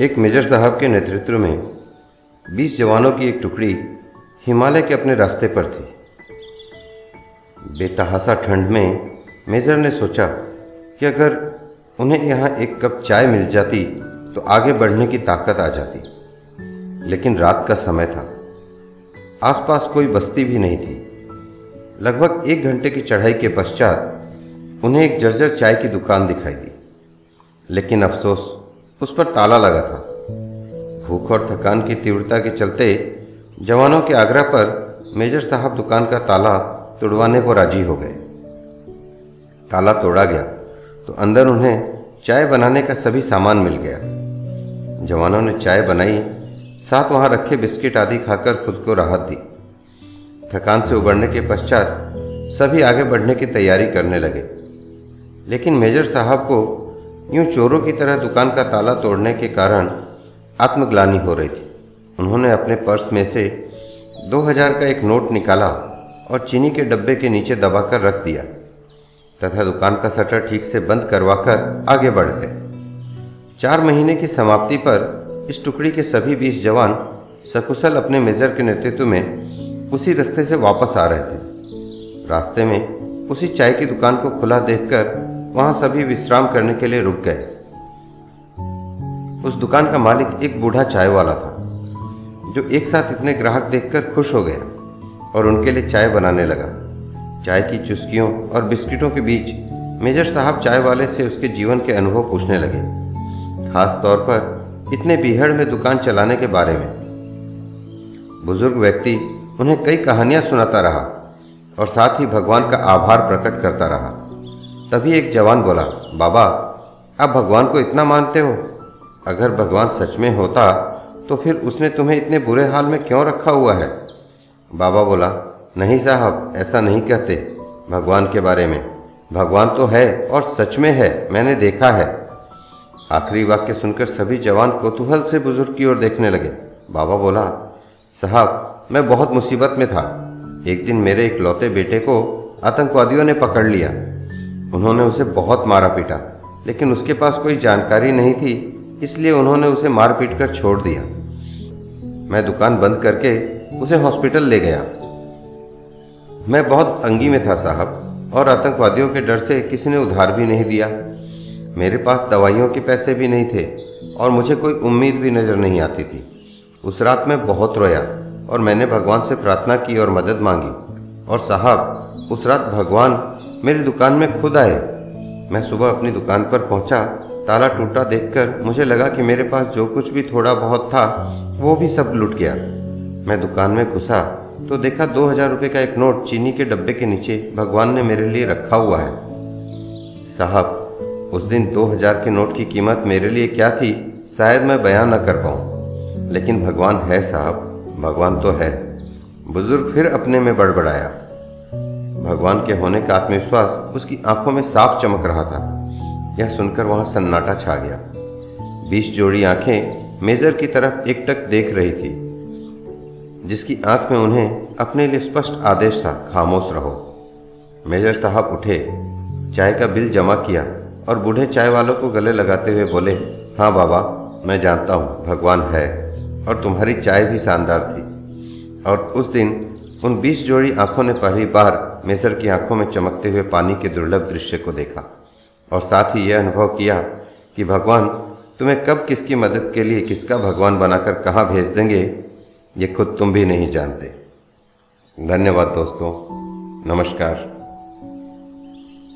एक मेजर साहब के नेतृत्व में 20 जवानों की एक टुकड़ी हिमालय के अपने रास्ते पर थी। बेतहासा ठंड में मेजर ने सोचा कि अगर उन्हें यहाँ एक कप चाय मिल जाती तो आगे बढ़ने की ताकत आ जाती। लेकिन रात का समय था। आसपास कोई बस्ती भी नहीं थी। लगभग एक घंटे की चढ़ाई के पश्चात उन्हें एक जर्जर चाय की दुकान दिखाई दी। लेकिन अफसोस उस पर ताला लगा था। भूख और थकान की तीव्रता के चलते जवानों के आग्रह पर मेजर साहब दुकान का ताला तोड़वाने को राज़ी हो गए। ताला तोड़ा गया तो अंदर उन्हें चाय बनाने का सभी सामान मिल गया। जवानों ने चाय बनाई, साथ वहाँ रखे बिस्किट आदि खाकर खुद को राहत दी। थकान से उबरने के पश्चात सभी आगे बढ़ने की तैयारी करने लगे। लेकिन मेजर साहब को यूँ चोरों की तरह दुकान का ताला तोड़ने के कारण आत्मग्लानी हो रही थी। उन्होंने अपने पर्स में से दो हज़ार का एक नोट निकाला और चीनी के डब्बे के नीचे दबाकर रख दिया, तथा दुकान का शटर ठीक से बंद करवाकर आगे बढ़ गए। चार महीने की समाप्ति पर इस टुकड़ी के सभी बीस जवान सकुशल अपने मेजर के नेतृत्व में उसी रास्ते से वापस आ रहे थे। रास्ते में उसी चाय की दुकान को खुला देखकर वहाँ सभी विश्राम करने के लिए रुक गए। उस दुकान का मालिक एक बूढ़ा चाय वाला था, जो एक साथ इतने ग्राहक देखकर खुश हो गया और उनके लिए चाय बनाने लगा। चाय की चुस्कियों और बिस्किटों के बीच मेजर साहब चाय वाले से उसके जीवन के अनुभव पूछने लगे खास तौर पर इतने बीहड़ में दुकान चलाने के बारे में। बुज़ुर्ग व्यक्ति उन्हें कई कहानियाँ सुनाता रहा और साथ ही भगवान का आभार प्रकट करता रहा। तभी एक जवान बोला, बाबा, आप भगवान को इतना मानते हो? अगर भगवान सच में होता तो फिर उसने तुम्हें इतने बुरे हाल में क्यों रखा हुआ है? बाबा बोला, नहीं साहब, ऐसा नहीं कहते, भगवान के बारे में। भगवान तो है और सच में है, मैंने देखा है। आखिरी वाक्य सुनकर सभी जवान कौतूहल से बुज़ुर्ग की ओर देखने लगे। बाबा बोला, साहब, मैं बहुत मुसीबत में था। एक दिन मेरे इकलौते बेटे को आतंकवादियों ने पकड़ लिया। उन्होंने उसे बहुत मारा पीटा, लेकिन उसके पास कोई जानकारी नहीं थी, इसलिए उन्होंने उसे मार पीट कर छोड़ दिया। मैं दुकान बंद करके उसे हॉस्पिटल ले गया। मैं बहुत तंगी में था साहब, और आतंकवादियों के डर से किसी ने उधार भी नहीं दिया। मेरे पास दवाइयों के पैसे भी नहीं थे, और मुझे कोई उम्मीद भी नज़र नहीं आती थी। उस रात मैं बहुत रोया, और मैंने भगवान से प्रार्थना की और मदद मांगी। और साहब उस रात भगवान मेरी दुकान में खुद आए। मैं सुबह अपनी दुकान पर पहुँचा। ताला टूटा देखकर मुझे लगा कि मेरे पास जो कुछ भी थोड़ा बहुत था, वो भी सब लुट गया। मैं दुकान में घुसा तो देखा दो हज़ार रुपये का एक नोट चीनी के डब्बे के नीचे भगवान ने मेरे लिए रखा हुआ है। साहब, उस दिन दो हज़ार के नोट की कीमत मेरे लिए क्या थी, शायद मैं बयान न कर पाऊँ। लेकिन भगवान है साहब, भगवान तो है। बुज़ुर्ग फिर अपने में बड़बड़ाया। भगवान के होने का आत्मविश्वास उसकी आँखों में साफ़ चमक रहा था। यह सुनकर वहाँ सन्नाटा छा गया। बीस जोड़ी आँखें मेजर की तरफ़ एकटक देख रही थी, जिसकी आँख में उन्हें अपने लिए स्पष्ट आदेश था, खामोश रहो। मेजर साहब उठे, चाय का बिल जमा किया और बूढ़े चाय वालों को गले लगाते हुए बोले हाँ बाबा, मैं जानता हूँ, भगवान है और तुम्हारी चाय भी शानदार थी। और उस दिन उन बीस जोड़ी आँखों ने पहली बार मेसर की आँखों में चमकते हुए पानी के दुर्लभ दृश्य को देखा और साथ ही यह अनुभव किया कि भगवान, तुम्हें कब किसकी मदद के लिए किसका भगवान बनाकर कहाँ भेज देंगे, ये खुद तुम भी नहीं जानते। धन्यवाद दोस्तों। नमस्कार।